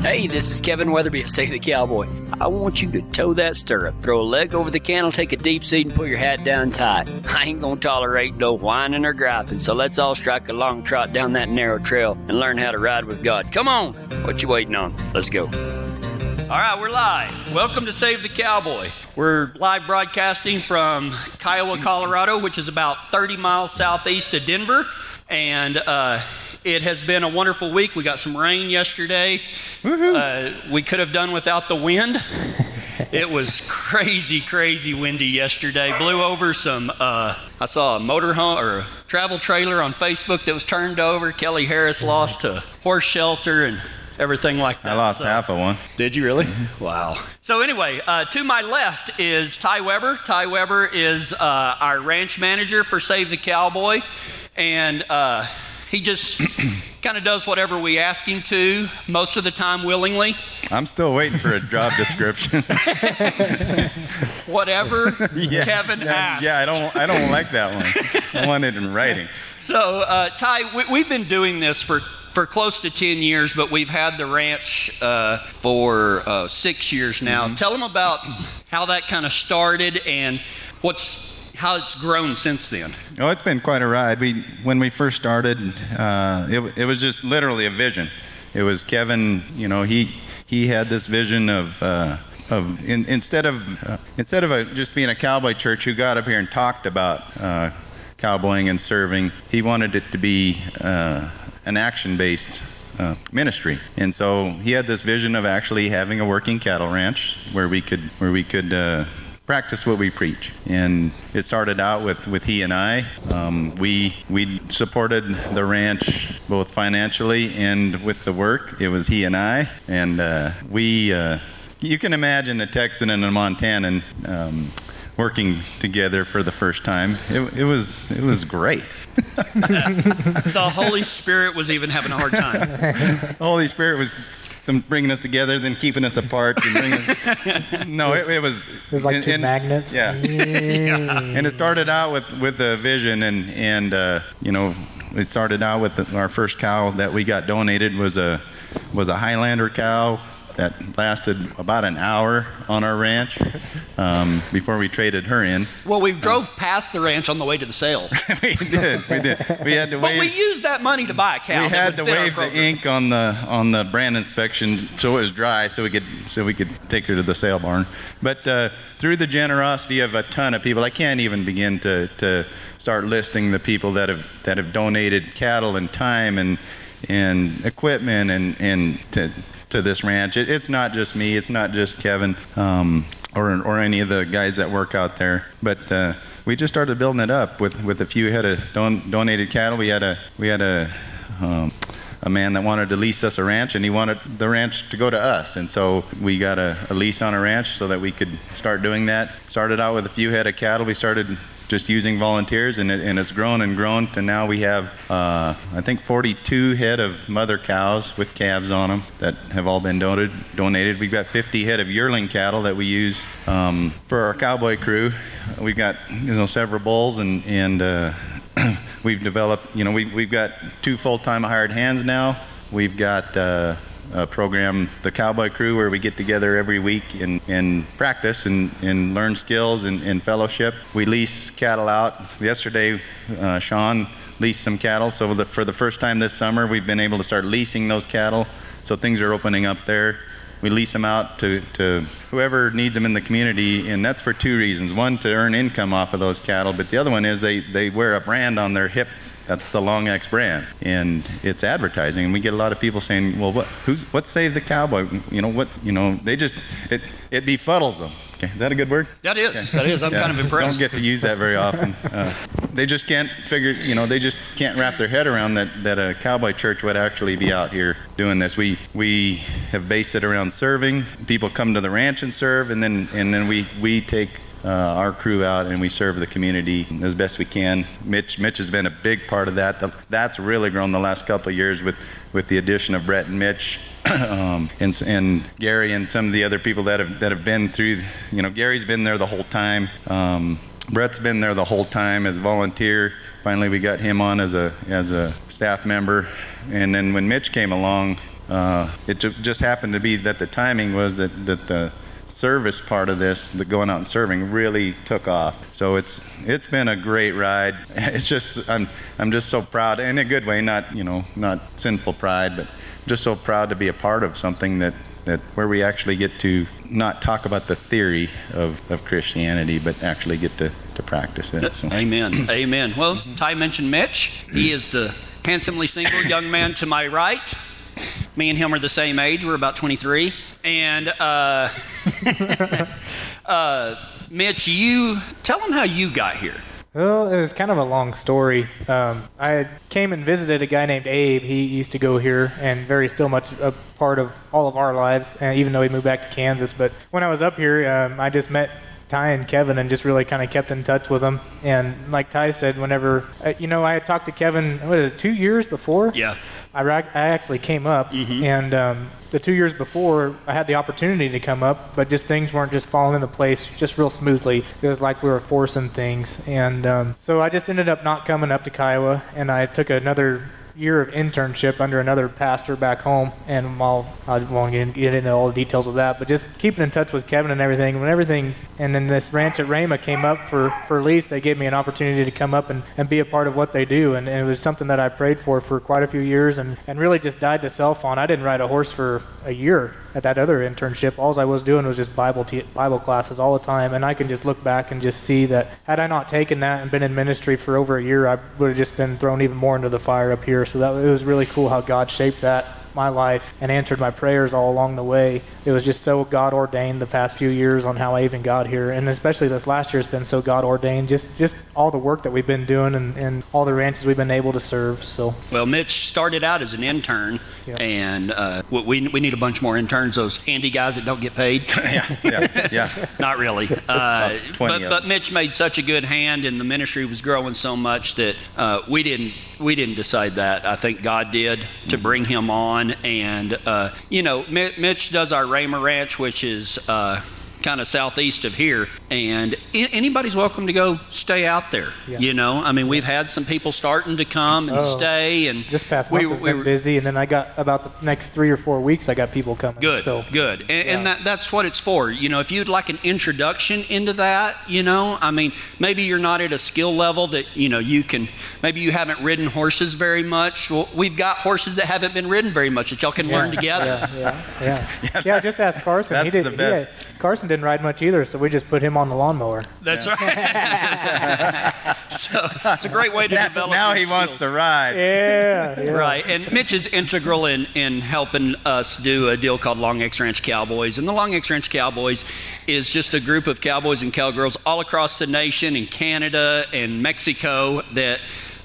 Hey, this is Kevin Weatherby at Save the Cowboy. I want you to toe that stirrup, throw a leg over the cantle, take a deep seat, and put your hat down tight. I ain't gonna tolerate no whining or griping, so let's all strike a long trot down that narrow trail and learn how to ride with God. Come on! What you waiting on? Let's go. All right, we're live. Welcome to Save the Cowboy. We're live broadcasting from Kiowa, Colorado, which is about 30 miles southeast of Denver. And uh, it has been a wonderful week. We got some rain yesterday. Uh, we could have done without the wind. it was crazy, crazy windy yesterday. Blew over some. Uh, I saw a motorhome or a travel trailer on Facebook that was turned over. Kelly Harris lost a horse shelter and everything like that. I lost So- half of one. did you really? Wow. So anyway, uh, to my left is Ty Weber. Ty Weber is uh, our ranch manager for Save the Cowboy, and uh, he just kind of does whatever we ask him to, most of the time willingly. I'm still waiting for a job description. Whatever yeah, Kevin yeah, asks. Yeah, I don't, I don't like that one. I want it in writing. So, uh, Ty, we, we've been doing this for, for close to 10 years, but we've had the ranch uh, for uh, six years now. Tell them about how that kind of started and what's how it's grown since then. Oh, it's been quite a ride. We, when we first started, uh, it, it was just literally a vision. It was Kevin. You know, he he had this vision of. Uh, of in, instead of uh, instead of a, just being a cowboy church who got up here and talked about uh, cowboying and serving, he wanted it to be uh, an action-based uh, ministry. And so he had this vision of actually having a working cattle ranch where we could where we could uh, practice what we preach. And it started out with, with he and I. Um, we we supported the ranch both financially and with the work. It was he and I, and uh, we. Uh, you can imagine a Texan and a Montanan. Um, Working together for the first time, it, it was it was great. The Holy Spirit was even having a hard time. The Holy Spirit was some bringing us together, then keeping us apart. And bringing, no, it, it was. It was like and- two and- magnets. Yeah. and it started out with with a vision, and and uh, you know, it started out with our first cow that we got donated was a was a Highlander cow that lasted about an hour on our ranch um, before we traded her in. Well, we drove past the ranch on the way to the sale, we did, we did. We had to wave. but we used that money to buy a cow. we had to wave the ink on the on the brand inspection so it was dry so we could so we could take her to the sale barn but uh, through the generosity of a ton of people i can't even begin to to start listing the people that have that have donated cattle and time and and equipment and and to to this ranch. It, it's not just me. It's not just kevin um, or, or any of the guys that work out there. But uh, we just started building it up with, with a few head of don, donated cattle. We had a we had a um, a man that wanted to lease us a ranch and he wanted the ranch to go to us. And so we got a, a lease on a ranch so that we could start doing that. Started out with a few head of cattle. We started just using volunteers and, it, and it's grown and grown to now we have uh, i think 42 head of mother cows with calves on them that have all been donated donated we've got 50 head of yearling cattle that we use um, for our cowboy crew we've got you know several bulls and and uh, we've developed, you know, we, we've got two full-time hired hands now. We've got uh, a program, the Cowboy Crew, where we get together every week and, and practice and, and learn skills and, and fellowship. We lease cattle out. Yesterday, uh, Sean leased some cattle. So the, for the first time this summer, we've been able to start leasing those cattle. So things are opening up there. We lease them out to, to whoever needs them in the community, and that's for two reasons. One, to earn income off of those cattle, but the other one is they, they wear a brand on their hip. That's the Long X brand, and it's advertising. And we get a lot of people saying, "Well, what? Who's? What saved the cowboy? You know what? You know they just it it befuddles them." Okay, is that a good word? That is, that is. I'm Yeah, kind of impressed. Don't get to use that very often. Uh, they just can't figure, you know, they just can't wrap their head around that, that a cowboy church would actually be out here doing this. We we have based it around serving. People come to the ranch and serve, and then and then we we take. Uh, our crew out and we serve the community as best we can. Mitch, Mitch has been a big part of that. The, that's really grown the last couple of years with, with the addition of Brett and Mitch um, and, and Gary and some of the other people that have that have been through. You know, Gary's been there the whole time. Um, Brett's been there the whole time as a volunteer. Finally, we got him on as a as a staff member, and then when Mitch came along, uh, it just happened to be that the timing was that, that the service part of this, the going out and serving, really took off. So it's it's been a great ride. It's just I'm I'm just so proud in a good way, not you know not sinful pride, but just so proud to be a part of something that that where we actually get to not talk about the theory of, of Christianity, but actually get to, to practice it. So. Amen. Amen. Well, mm-hmm. Ty mentioned Mitch. He is the handsomely single young man to my right. Me and him are the same age. We're about 23. And uh, uh, Mitch, you tell them how you got here. Well, it was kind of a long story. Um, I came and visited a guy named Abe. He used to go here, and very still much a part of all of our lives, and even though he moved back to Kansas. But when I was up here, um, I just met Ty and Kevin and just really kind of kept in touch with them. And like Ty said, whenever, uh, you know, I had talked to Kevin, what is it, two years before? Yeah. I, ra- I actually came up, and um, the two years before, I had the opportunity to come up, but just things weren't just falling into place just real smoothly. It was like we were forcing things, and um, so I just ended up not coming up to Kiowa, and I took another year of internship under another pastor back home, and while I won't get get into all the details of that, but just keeping in touch with Kevin and everything. When everything, and then this ranch at Ramah came up for for lease, they gave me an opportunity to come up and, and be a part of what they do, and, and it was something that I prayed for for quite a few years, and and really just died to self on. I didn't ride a horse for a year at that other internship. All I was doing was just Bible Bible classes all the time, and I can just look back and just see that had I not taken that and been in ministry for over a year, I would have just been thrown even more into the fire up here. So that it was really cool how God shaped that my life and answered my prayers all along the way. It was just so God ordained the past few years on how I even got here, and especially this last year has been so God ordained. Just just all the work that we've been doing and, and all the ranches we've been able to serve. So Well, Mitch started out as an intern, Yeah. and uh, we, we need a bunch more interns, those handy guys that don't get paid. yeah, yeah, yeah. Not really. Uh, but, but. Mitch made such a good hand, and the ministry was growing so much that uh, we didn't we didn't decide that. I think God did to Mm-hmm. bring him on, and uh, you know, Mitch does our Ramah Ranch, which is. Uh, Kind of southeast of here, and a- anybody's welcome to go stay out there. Yeah. You know, I mean, we've had some people starting to come and Oh. stay, and just past we month were- has we been were- busy, and then I got about the next three or four weeks, I got people coming. Good, So good, and, and that, that's what it's for. You know, if you'd like an introduction into that, you know, I mean, maybe you're not at a skill level that you know you can. Maybe you haven't ridden horses very much. Well, we've got horses that haven't been ridden very much that y'all can learn together. Yeah, yeah, yeah. yeah, just ask Carson. he That's did, the he best. had- Carson didn't ride much either, so we just put him on the lawnmower. That's right. so it's a great way to develop. now your he wants to ride. Yeah, yeah. Right, and Mitch is integral in, in helping us do a deal called Long X Ranch Cowboys. And the Long X Ranch Cowboys is just a group of cowboys and cowgirls all across the nation in Canada and Mexico that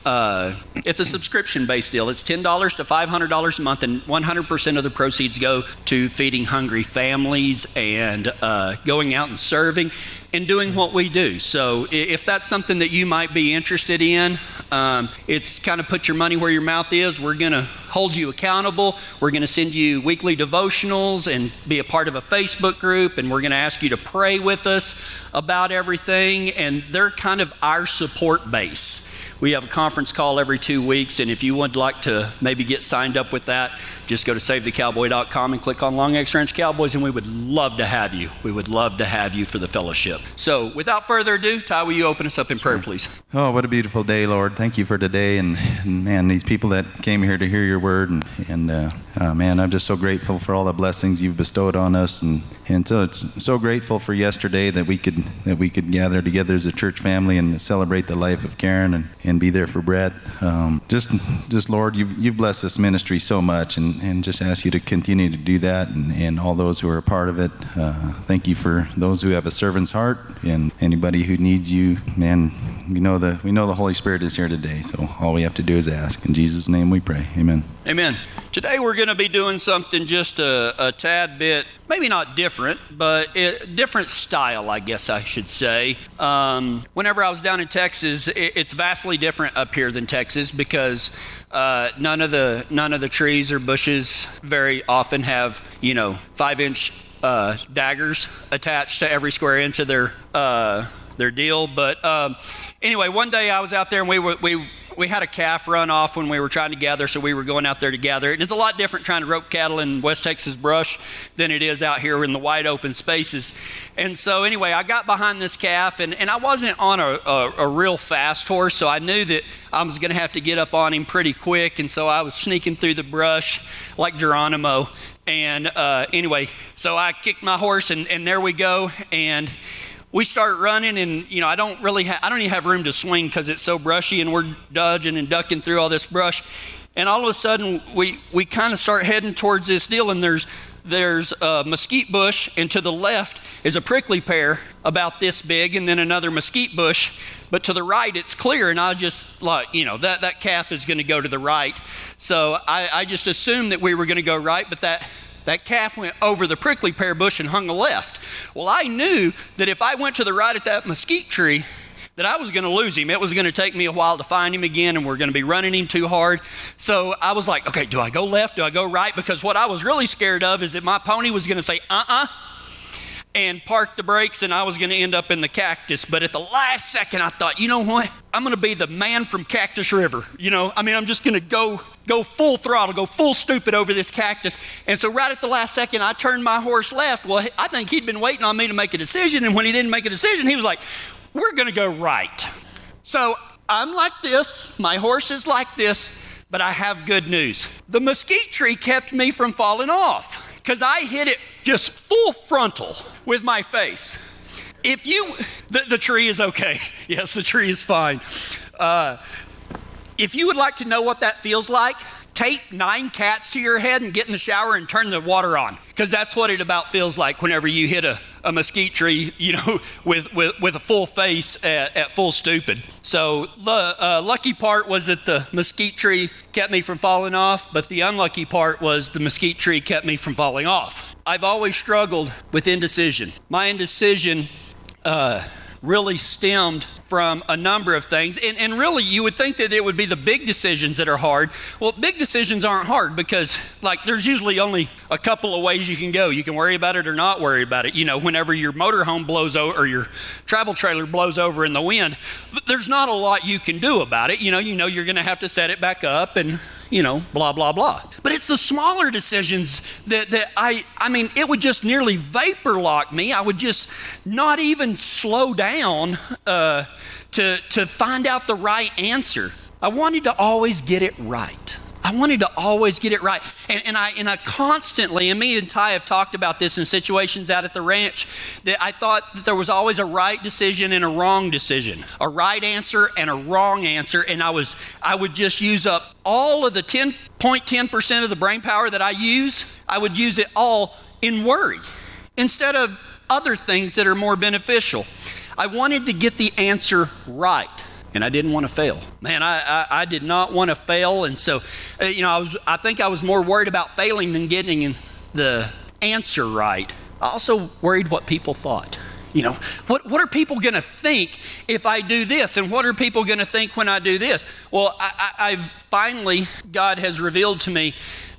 uh, it's a subscription based deal. It's $10 to $500 a month, and 100% of the proceeds go to feeding hungry families and uh, going out and serving and doing what we do. So if that's something that you might be interested in, um, it's kind of put your money where your mouth is. We're going to hold you accountable. We're going to send you weekly devotionals and be a part of a Facebook group, and we're going to ask you to pray with us about everything. And they're kind of our support base. We have a conference call every two weeks, and if you would like to maybe get signed up with that, just go to savethecowboy.com and click on Long X Ranch Cowboys, and we would love to have you. We would love to have you for the fellowship. So, without further ado, Ty, will you open us up in prayer, please? Oh, what a beautiful day, Lord. Thank you for today. And, and man, these people that came here to hear your word. And, and uh, uh, man, I'm just so grateful for all the blessings you've bestowed on us. And, and so it's so grateful for yesterday that we could that we could gather together as a church family and celebrate the life of Karen and, and be there for Brett. Um, just, just Lord, you've, you've blessed this ministry so much. And, and just ask you to continue to do that and, and all those who are a part of it. Uh, thank you for those who have a servant's heart and anybody who needs you. Man, we know the we know the Holy Spirit is here today, so all we have to do is ask. In Jesus' name we pray. Amen. Amen. Today we're going to be doing something just a, a tad bit, maybe not different, but a different style, I guess I should say. Um, whenever I was down in Texas, it, it's vastly different up here than Texas because uh, none of the none of the trees or bushes very often have you know five inch uh, daggers attached to every square inch of their uh, their deal. But um, anyway, one day I was out there and we were we we had a calf run off when we were trying to gather, so we were going out there to gather. And it's a lot different trying to rope cattle in West Texas brush than it is out here in the wide open spaces. And so, anyway, I got behind this calf, and, and I wasn't on a, a, a real fast horse, so I knew that I was going to have to get up on him pretty quick. And so I was sneaking through the brush like Geronimo. And uh, anyway, so I kicked my horse, and, and there we go. And we start running and you know i don't really ha- i don't even have room to swing because it's so brushy and we're dodging and ducking through all this brush. And all of a sudden we we kind of start heading towards this deal and there's there's a mesquite bush and to the left is a prickly pear about this big and then another mesquite bush. But to the right it's clear and i just like you know that that calf is going to go to the right. So i, I just assumed that we were going to go right but that that calf went over the prickly pear bush and hung a left. Well, I knew that if I went to the right at that mesquite tree, that I was going to lose him. It was going to take me a while to find him again, and we're going to be running him too hard. So I was like, okay, do I go left? Do I go right? Because what I was really scared of is that my pony was going to say, uh uh and park the brakes and I was going to end up in the cactus. But at the last second, I thought, you know what? I'm going to be the man from Cactus River. You know, I mean, I'm just going to go go full throttle, go full stupid over this cactus. And so right at the last second, I turned my horse left. Well, I think he'd been waiting on me to make a decision. And when he didn't make a decision, he was like, we're going to go right. So I'm like this. My horse is like this. But I have good news. The mesquite tree kept me from falling off because I hit it just full frontal with my face. If you, the, the tree is okay. Yes, the tree is fine. Uh, if you would like to know what that feels like, tape nine cats to your head and get in the shower and turn the water on. Because that's what it about feels like whenever you hit a, a mesquite tree you know with, with, with a full face at, at full stupid. So the uh, lucky part was that the mesquite tree kept me from falling off but the unlucky part was the mesquite tree kept me from falling off. I've always struggled with indecision. My indecision uh, really stemmed from a number of things. And, and really, you would think that it would be the big decisions that are hard. Well, big decisions aren't hard because, like, there's usually only a couple of ways you can go. You can worry about it or not worry about it. You know, whenever your motorhome blows over or your travel trailer blows over in the wind, there's not a lot you can do about it. You know, you know you're going to have to set it back up and you know, blah, blah, blah. But it's the smaller decisions that, that I, I mean, it would just nearly vapor lock me. I would just not even slow down uh, to, to find out the right answer. I wanted to always get it right. I wanted to always get it right. And, and, I, and I constantly, and me and Ty have talked about this in situations out at the ranch, that I thought that there was always a right decision and a wrong decision, a right answer and a wrong answer. And I, was, I would just use up all of the 10.10% of the brain power that I use, I would use it all in worry instead of other things that are more beneficial. I wanted to get the answer right and I didn't want to fail. Man, I, I, I did not want to fail. And so, uh, you know, I, was, I think I was more worried about failing than getting the answer right. I also worried what people thought. You know, what, what are people going to think if I do this? And what are people going to think when I do this? Well, I, I, I've finally, God has revealed to me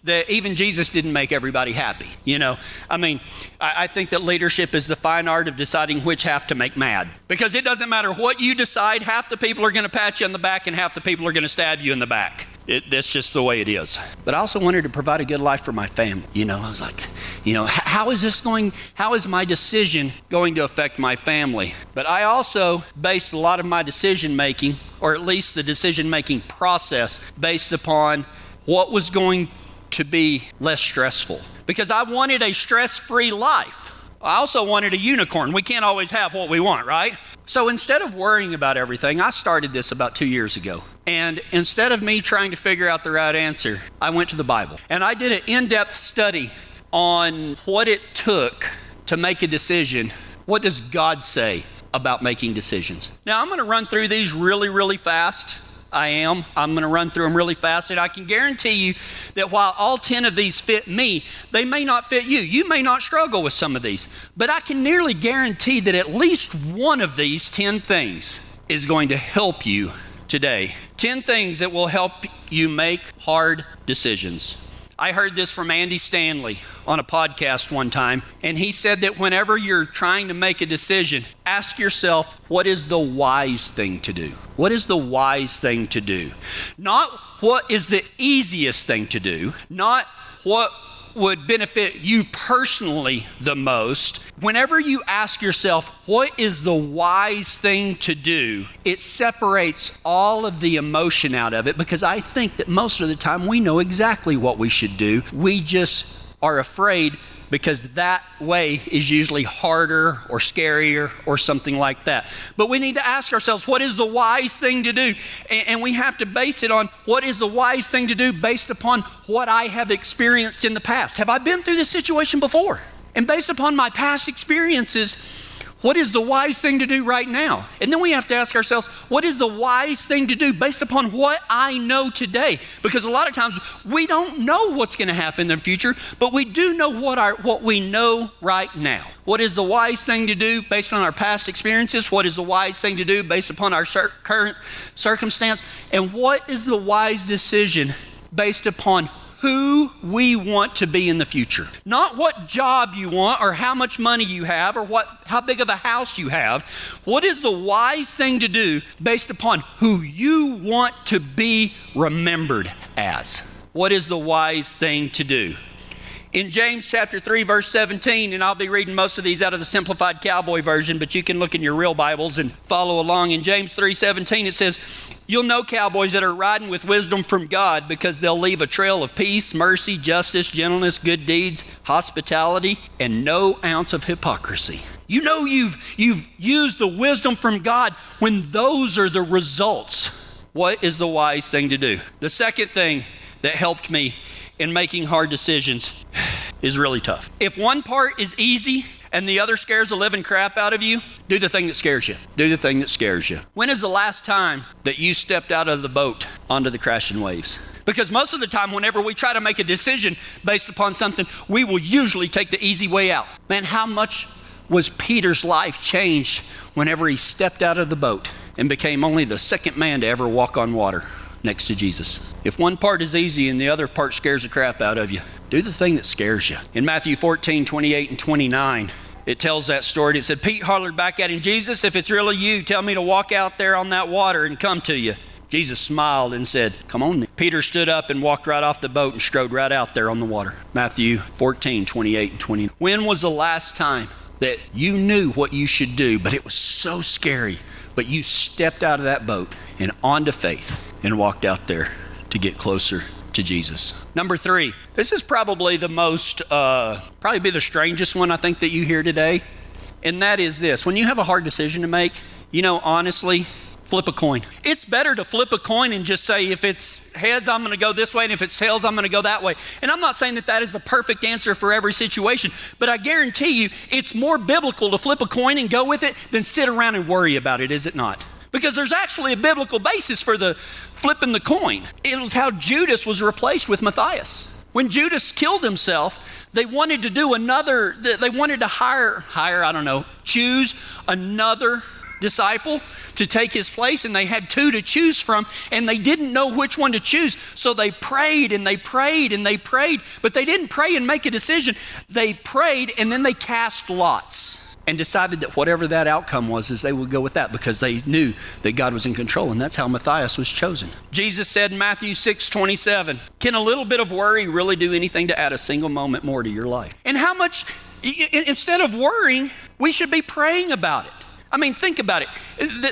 that even Jesus didn't make everybody happy. You know, I mean, I, I, think that leadership is the fine art of deciding which half to make mad. Because it doesn't matter what you decide, half the people are going to pat you on the back and half the people are going to stab you in the back. It, that's just the way it is. But I also wanted to provide a good life for my family. You know, I was like, you know, how is this going, how is my decision going to affect my family? But I also based a lot of my decision making, or at least the decision making process, based upon what was going to be less stressful because I wanted a stress free life. I also wanted a unicorn. We can't always have what we want, right? So instead of worrying about everything, I started this about two years ago. And instead of me trying to figure out the right answer, I went to the Bible. And I did an in depth study on what it took to make a decision. What does God say about making decisions? Now, I'm going to run through these really, really fast. I am. I'm going to run through them really fast. And I can guarantee you that while all 10 of these fit me, they may not fit you. You may not struggle with some of these. But I can nearly guarantee that at least one of these 10 things is going to help you today. 10 things that will help you make hard decisions. I heard this from Andy Stanley on a podcast one time, and he said that whenever you're trying to make a decision, ask yourself, what is the wise thing to do? What is the wise thing to do? Not what is the easiest thing to do, not what would benefit you personally the most, whenever you ask yourself, what is the wise thing to do, it separates all of the emotion out of it because I think that most of the time we know exactly what we should do. We just are afraid because that way is usually harder or scarier or something like that. But we need to ask ourselves, what is the wise thing to do? And, and, we have to base it on what is the wise thing to do based upon what I have experienced in the past. Have I been through this situation before? And based upon my past experiences, what is the wise thing to do right now? And then we have to ask ourselves, what is the wise thing to do based upon what I know today? Because a lot of times we don't know what's going to happen in the future, but we do know what, our, what we know right now. What is the wise thing to do based on our past experiences? What is the wise thing to do based upon our cir- current circumstance? And what is the wise decision based upon who we want to be in the future. Not what job you want or how much money you have or what how big of a house you have. What is the wise thing to do based upon who you want to be remembered as? What is the wise thing to do? In James chapter 3 verse 17 and I'll be reading most of these out of the simplified cowboy version but you can look in your real Bibles and follow along in James 3:17 it says You'll know cowboys that are riding with wisdom from God because they'll leave a trail of peace, mercy, justice, gentleness, good deeds, hospitality, and no ounce of hypocrisy. You know you've, you've used the wisdom from God when those are the results. What is the wise thing to do? The second thing that helped me in making hard decisions is really tough. If one part is easy and the other scares the living crap out of you, do the thing that scares you. Do the thing that scares you. When is the last time that you stepped out of the boat onto the crashing waves? Because most of the time, whenever we try to make a decision based upon something, we will usually take the easy way out. Man, how much was Peter's life changed whenever he stepped out of the boat and became only the second man to ever walk on water next to Jesus? If one part is easy and the other part scares the crap out of you, do the thing that scares you. In Matthew 14, 28 and 29, it tells that story. It said, Pete hollered back at him, Jesus, if it's really you, tell me to walk out there on that water and come to you. Jesus smiled and said, Come on. Then. Peter stood up and walked right off the boat and strode right out there on the water. Matthew 14, 28 and 29. When was the last time that you knew what you should do, but it was so scary, but you stepped out of that boat and onto faith and walked out there to get closer to Jesus. Number three, this is probably the most, uh, probably be the strangest one I think that you hear today. And that is this when you have a hard decision to make, you know, honestly, flip a coin. It's better to flip a coin and just say, if it's heads, I'm going to go this way, and if it's tails, I'm going to go that way. And I'm not saying that that is the perfect answer for every situation, but I guarantee you it's more biblical to flip a coin and go with it than sit around and worry about it, is it not? Because there's actually a biblical basis for the flipping the coin. It was how Judas was replaced with Matthias. When Judas killed himself, they wanted to do another, they wanted to hire, hire, I don't know, choose another disciple to take his place, and they had two to choose from, and they didn't know which one to choose. So they prayed and they prayed and they prayed, but they didn't pray and make a decision. They prayed and then they cast lots and decided that whatever that outcome was is they would go with that because they knew that God was in control and that's how Matthias was chosen. Jesus said in Matthew 6 27, Can a little bit of worry really do anything to add a single moment more to your life? And how much, instead of worrying, we should be praying about it. I mean, think about it.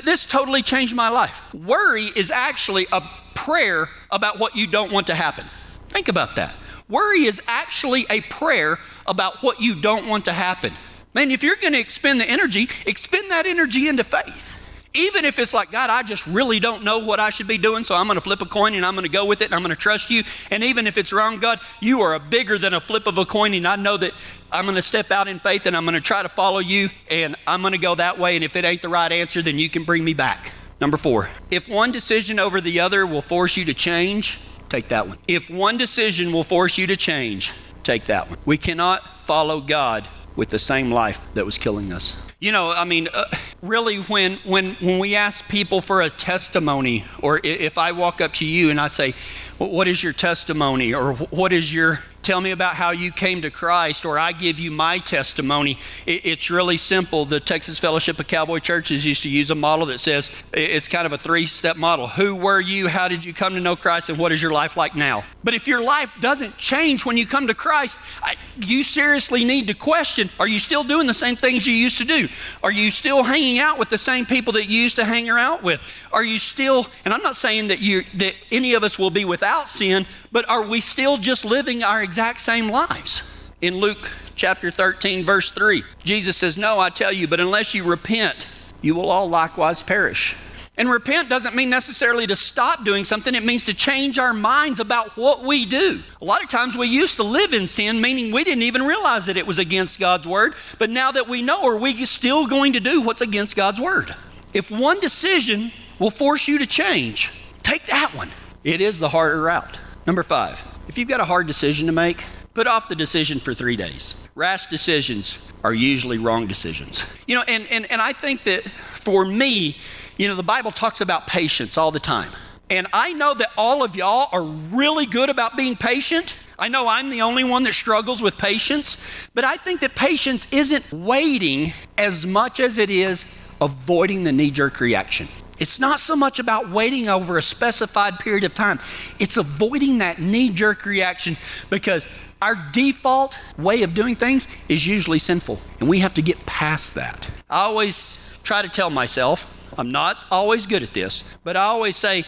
This totally changed my life. Worry is actually a prayer about what you don't want to happen. Think about that. Worry is actually a prayer about what you don't want to happen. Man, if you're going to expend the energy, expend that energy into faith. Even if it's like, God, I just really don't know what I should be doing, so I'm going to flip a coin and I'm going to go with it and I'm going to trust you. And even if it's wrong, God, you are bigger than a flip of a coin, and I know that I'm going to step out in faith and I'm going to try to follow you, and I'm going to go that way. And if it ain't the right answer, then you can bring me back. Number four, if one decision over the other will force you to change, take that one. If one decision will force you to change, take that one. We cannot follow God with the same life that was killing us. You know, I mean, uh, really, when, when, when we ask people for a testimony, or if I walk up to you and I say, what is your testimony or what is your tell me about how you came to Christ, or I give you my testimony. it's really simple. The Texas Fellowship of Cowboy Churches used to use a model that says it's kind of a three step model. Who were you? How did you come to know Christ? And what is your life like now? But if your life doesn't change when you come to Christ, you seriously need to question are you still doing the same things you used to do? Are you still hanging out with the same people that you used to hang around with? Are you still, and I'm not saying that, you, that any of us will be without sin, but are we still just living our exact same lives? In Luke chapter 13, verse 3, Jesus says, No, I tell you, but unless you repent, you will all likewise perish. And repent doesn't mean necessarily to stop doing something, it means to change our minds about what we do. A lot of times we used to live in sin, meaning we didn't even realize that it was against God's word. But now that we know, are we still going to do what's against God's word? If one decision will force you to change, take that one. It is the harder route. Number five, if you've got a hard decision to make, put off the decision for three days. Rash decisions are usually wrong decisions. You know, and, and, and I think that for me, you know, the Bible talks about patience all the time. And I know that all of y'all are really good about being patient. I know I'm the only one that struggles with patience, but I think that patience isn't waiting as much as it is avoiding the knee jerk reaction. It's not so much about waiting over a specified period of time, it's avoiding that knee jerk reaction because our default way of doing things is usually sinful, and we have to get past that. I always try to tell myself, I'm not always good at this, but I always say,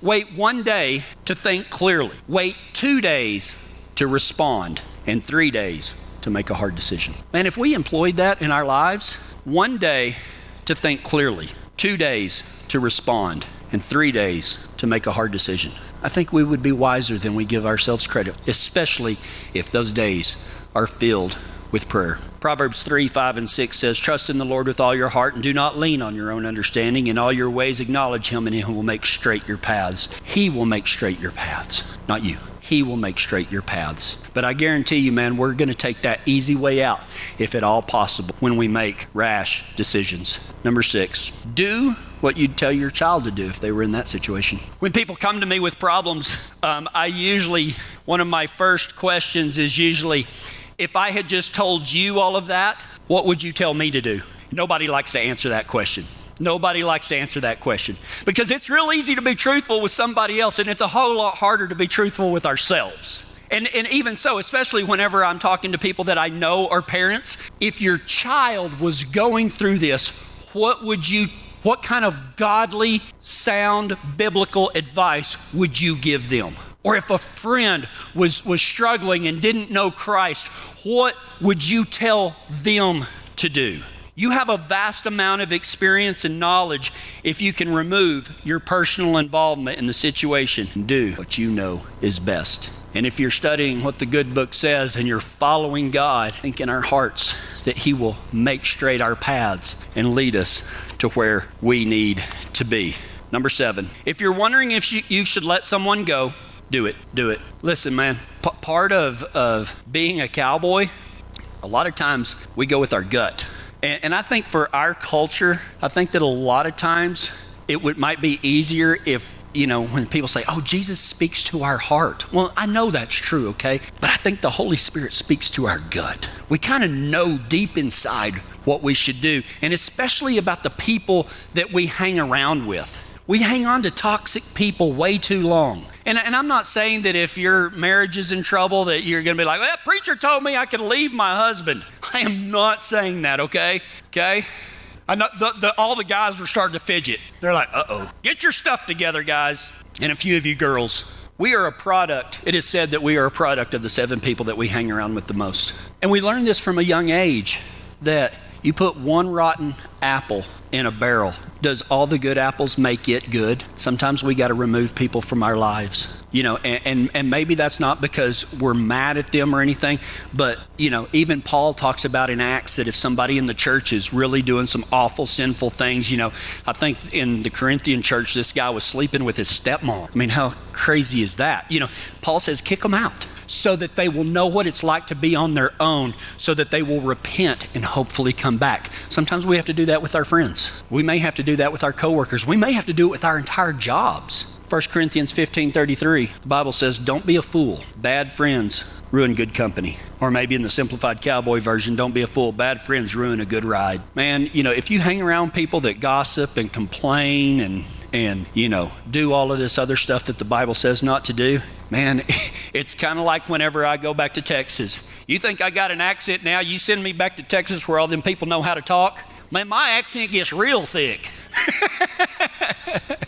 wait one day to think clearly, wait two days to respond, and three days to make a hard decision. And if we employed that in our lives, one day to think clearly, two days to respond, and three days to make a hard decision. I think we would be wiser than we give ourselves credit, especially if those days are filled with prayer. Proverbs 3 5 and 6 says, Trust in the Lord with all your heart and do not lean on your own understanding. In all your ways, acknowledge him, and he will make straight your paths. He will make straight your paths, not you. He will make straight your paths. But I guarantee you, man, we're going to take that easy way out, if at all possible, when we make rash decisions. Number six, do what you'd tell your child to do if they were in that situation. When people come to me with problems, um, I usually, one of my first questions is usually, if I had just told you all of that, what would you tell me to do? Nobody likes to answer that question. Nobody likes to answer that question because it's real easy to be truthful with somebody else, and it's a whole lot harder to be truthful with ourselves. And, and even so, especially whenever I'm talking to people that I know are parents, if your child was going through this, what would you, what kind of godly, sound, biblical advice would you give them? Or if a friend was, was struggling and didn't know Christ, what would you tell them to do? You have a vast amount of experience and knowledge if you can remove your personal involvement in the situation and do what you know is best. And if you're studying what the good book says and you're following God, think in our hearts that He will make straight our paths and lead us to where we need to be. Number seven, if you're wondering if you, should let someone go, do it. Do it. Listen, man, p- part of, of being a cowboy, a lot of times we go with our gut. And, and I think for our culture, I think that a lot of times it would, might be easier if, you know, when people say, oh, Jesus speaks to our heart. Well, I know that's true, okay? But I think the Holy Spirit speaks to our gut. We kind of know deep inside what we should do, and especially about the people that we hang around with. We hang on to toxic people way too long. And, and I'm not saying that if your marriage is in trouble that you're going to be like, well, that preacher told me I could leave my husband. I am not saying that, okay? Okay? I know the, the, all the guys were starting to fidget. They're like, uh oh. Get your stuff together, guys. And a few of you girls. We are a product. It is said that we are a product of the seven people that we hang around with the most. And we learned this from a young age that you put one rotten apple in a barrel. Does all the good apples make it good? Sometimes we got to remove people from our lives. You know, and, and, and, maybe that's not because we're mad at them or anything, but, you know, even Paul talks about in Acts that if somebody in the church is really doing some awful, sinful things, you know, I think in the Corinthian church, this guy was sleeping with his stepmom. I mean, how crazy is that? You know, Paul says, kick them out so that they will know what it's like to be on their own, so that they will repent and hopefully come back. Sometimes we have to do that with our friends. We may have to do that with our coworkers. We may have to do it with our entire jobs 1 Corinthians 15:33, the Bible says, "Don't be a fool. Bad friends ruin good company." Or maybe in the simplified cowboy version, "Don't be a fool. Bad friends ruin a good ride." Man, you know, if you hang around people that gossip and complain and and you know do all of this other stuff that the bible says not to do man it's kind of like whenever i go back to texas. You think i got an accent now you send me back to texas where all them people know how to talk? Man my accent gets real thick.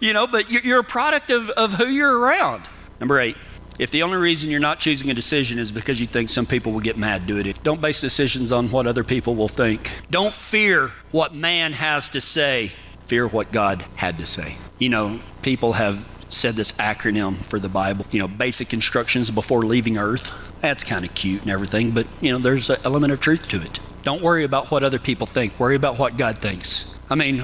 You know but you're a product of, of who you're around. Number eight if the only reason you're not choosing a decision is because you think some people will get mad do it, don't base decisions on what other people will think. Don't fear what man has to say fear what God had to say. You know, people have said this acronym for the Bible, you know, basic instructions before leaving earth. That's kind of cute and everything, but, you know, there's an element of truth to it. Don't worry about what other people think, worry about what God thinks. I mean,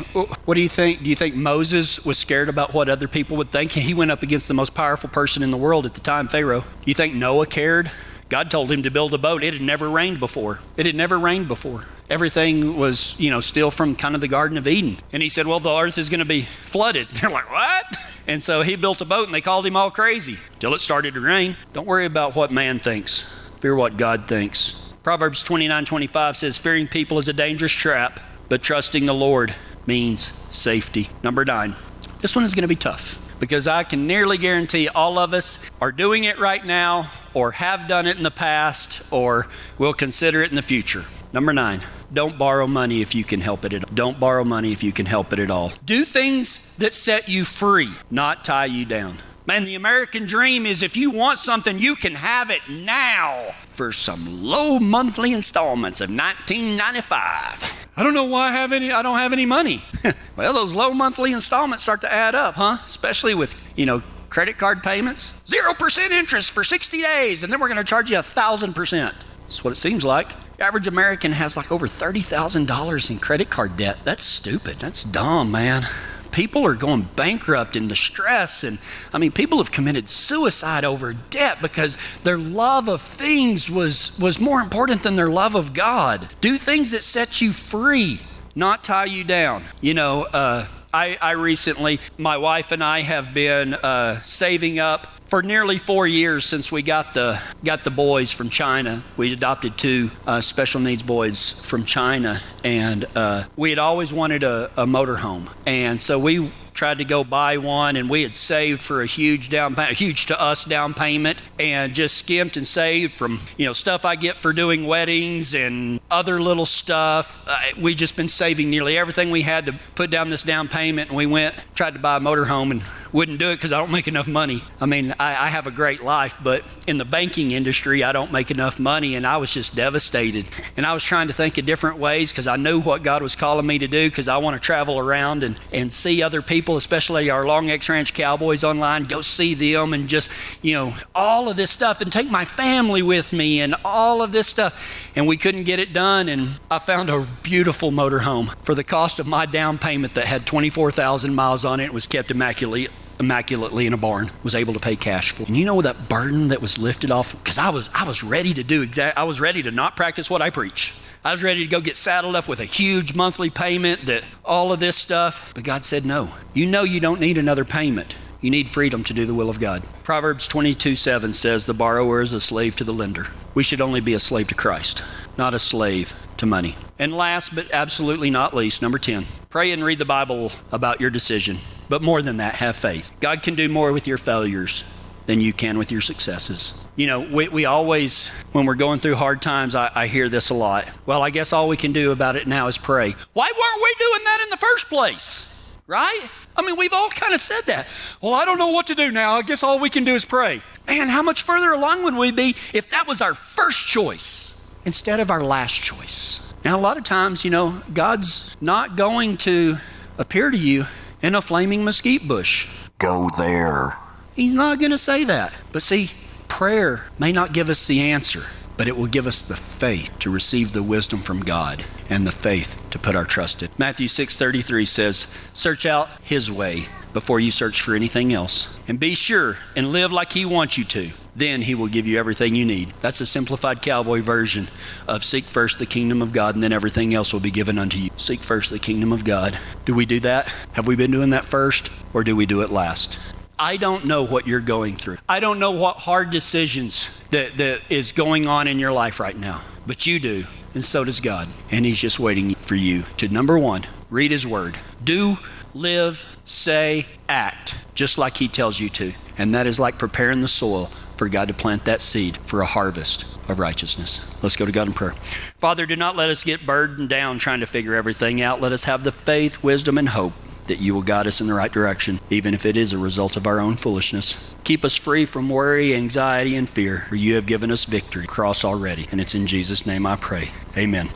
what do you think? Do you think Moses was scared about what other people would think? He went up against the most powerful person in the world at the time, Pharaoh. You think Noah cared? God told him to build a boat. It had never rained before. It had never rained before. Everything was, you know, still from kind of the Garden of Eden. And he said, Well, the earth is going to be flooded. They're like, What? And so he built a boat and they called him all crazy till it started to rain. Don't worry about what man thinks, fear what God thinks. Proverbs 29 25 says, Fearing people is a dangerous trap, but trusting the Lord means safety. Number nine, this one is going to be tough because I can nearly guarantee all of us are doing it right now or have done it in the past or will consider it in the future. Number nine, don't borrow money if you can help it at all. Don't borrow money if you can help it at all. Do things that set you free, not tie you down. Man, the American dream is if you want something, you can have it now for some low monthly installments of 1995. I don't know why I have any I don't have any money. well, those low monthly installments start to add up, huh? Especially with, you know, credit card payments, 0% interest for 60 days, and then we're going to charge you 1000%. That's what it seems like. The average American has like over $30,000 in credit card debt. That's stupid. That's dumb, man. People are going bankrupt in distress, and I mean, people have committed suicide over debt because their love of things was, was more important than their love of God. Do things that set you free, not tie you down. You know, uh, I, I, recently, my wife and I have been uh, saving up for nearly four years since we got the got the boys from China. We adopted two uh, special needs boys from China, and uh, we had always wanted a, a motorhome, and so we tried to go buy one, and we had saved for a huge down payment, huge to us down payment, and just skimped and saved from you know stuff I get for doing weddings and other little stuff. Uh, we just been saving nearly everything we had to put down this down payment, and we went tried to buy a motorhome and wouldn't do it because I don't make enough money. I mean, I, I have a great life, but in the banking industry, I don't make enough money, and I was just devastated. And I was trying to think of different ways because I knew what God was calling me to do because I want to travel around and, and see other people, especially our Long X Ranch Cowboys online, go see them and just, you know, all of this stuff and take my family with me and all of this stuff. And we couldn't get it done, and I found a beautiful motorhome. For the cost of my down payment that had 24,000 miles on it. It was kept immaculately immaculately in a barn. Was able to pay cash for and you know that burden that was lifted off? Because i was i was ready to do exact i was ready to not practice what i preach. I was ready to go get saddled up with a huge monthly payment that all of this stuff. But god said no. You know you don't need another payment. You need freedom to do the will of God. Proverbs 22 7 says, The borrower is a slave to the lender. We should only be a slave to Christ, not a slave to money. And last but absolutely not least, number 10, pray and read the Bible about your decision. But more than that, have faith. God can do more with your failures than you can with your successes. You know, we, we always, when we're going through hard times, I, I hear this a lot. Well, I guess all we can do about it now is pray. Why weren't we doing that in the first place? Right? I mean, we've all kind of said that. Well, I don't know what to do now. I guess all we can do is pray. Man, how much further along would we be if that was our first choice instead of our last choice? Now, a lot of times, you know, God's not going to appear to you in a flaming mesquite bush. Go there. He's not going to say that. But see, prayer may not give us the answer, but it will give us the faith to receive the wisdom from God and the faith to put our trust in. Matthew 6:33 says, "Search out his way before you search for anything else, and be sure and live like he wants you to. Then he will give you everything you need." That's a simplified cowboy version of seek first the kingdom of God and then everything else will be given unto you. Seek first the kingdom of God. Do we do that? Have we been doing that first or do we do it last? I don't know what you're going through. I don't know what hard decisions that, that is going on in your life right now, but you do, and so does God. And He's just waiting for you to number one, read His Word. Do, live, say, act just like He tells you to. And that is like preparing the soil for God to plant that seed for a harvest of righteousness. Let's go to God in prayer. Father, do not let us get burdened down trying to figure everything out. Let us have the faith, wisdom, and hope that you will guide us in the right direction, even if it is a result of our own foolishness. Keep us free from worry, anxiety, and fear, for you have given us victory across already. And it's in Jesus' name I pray. Amen.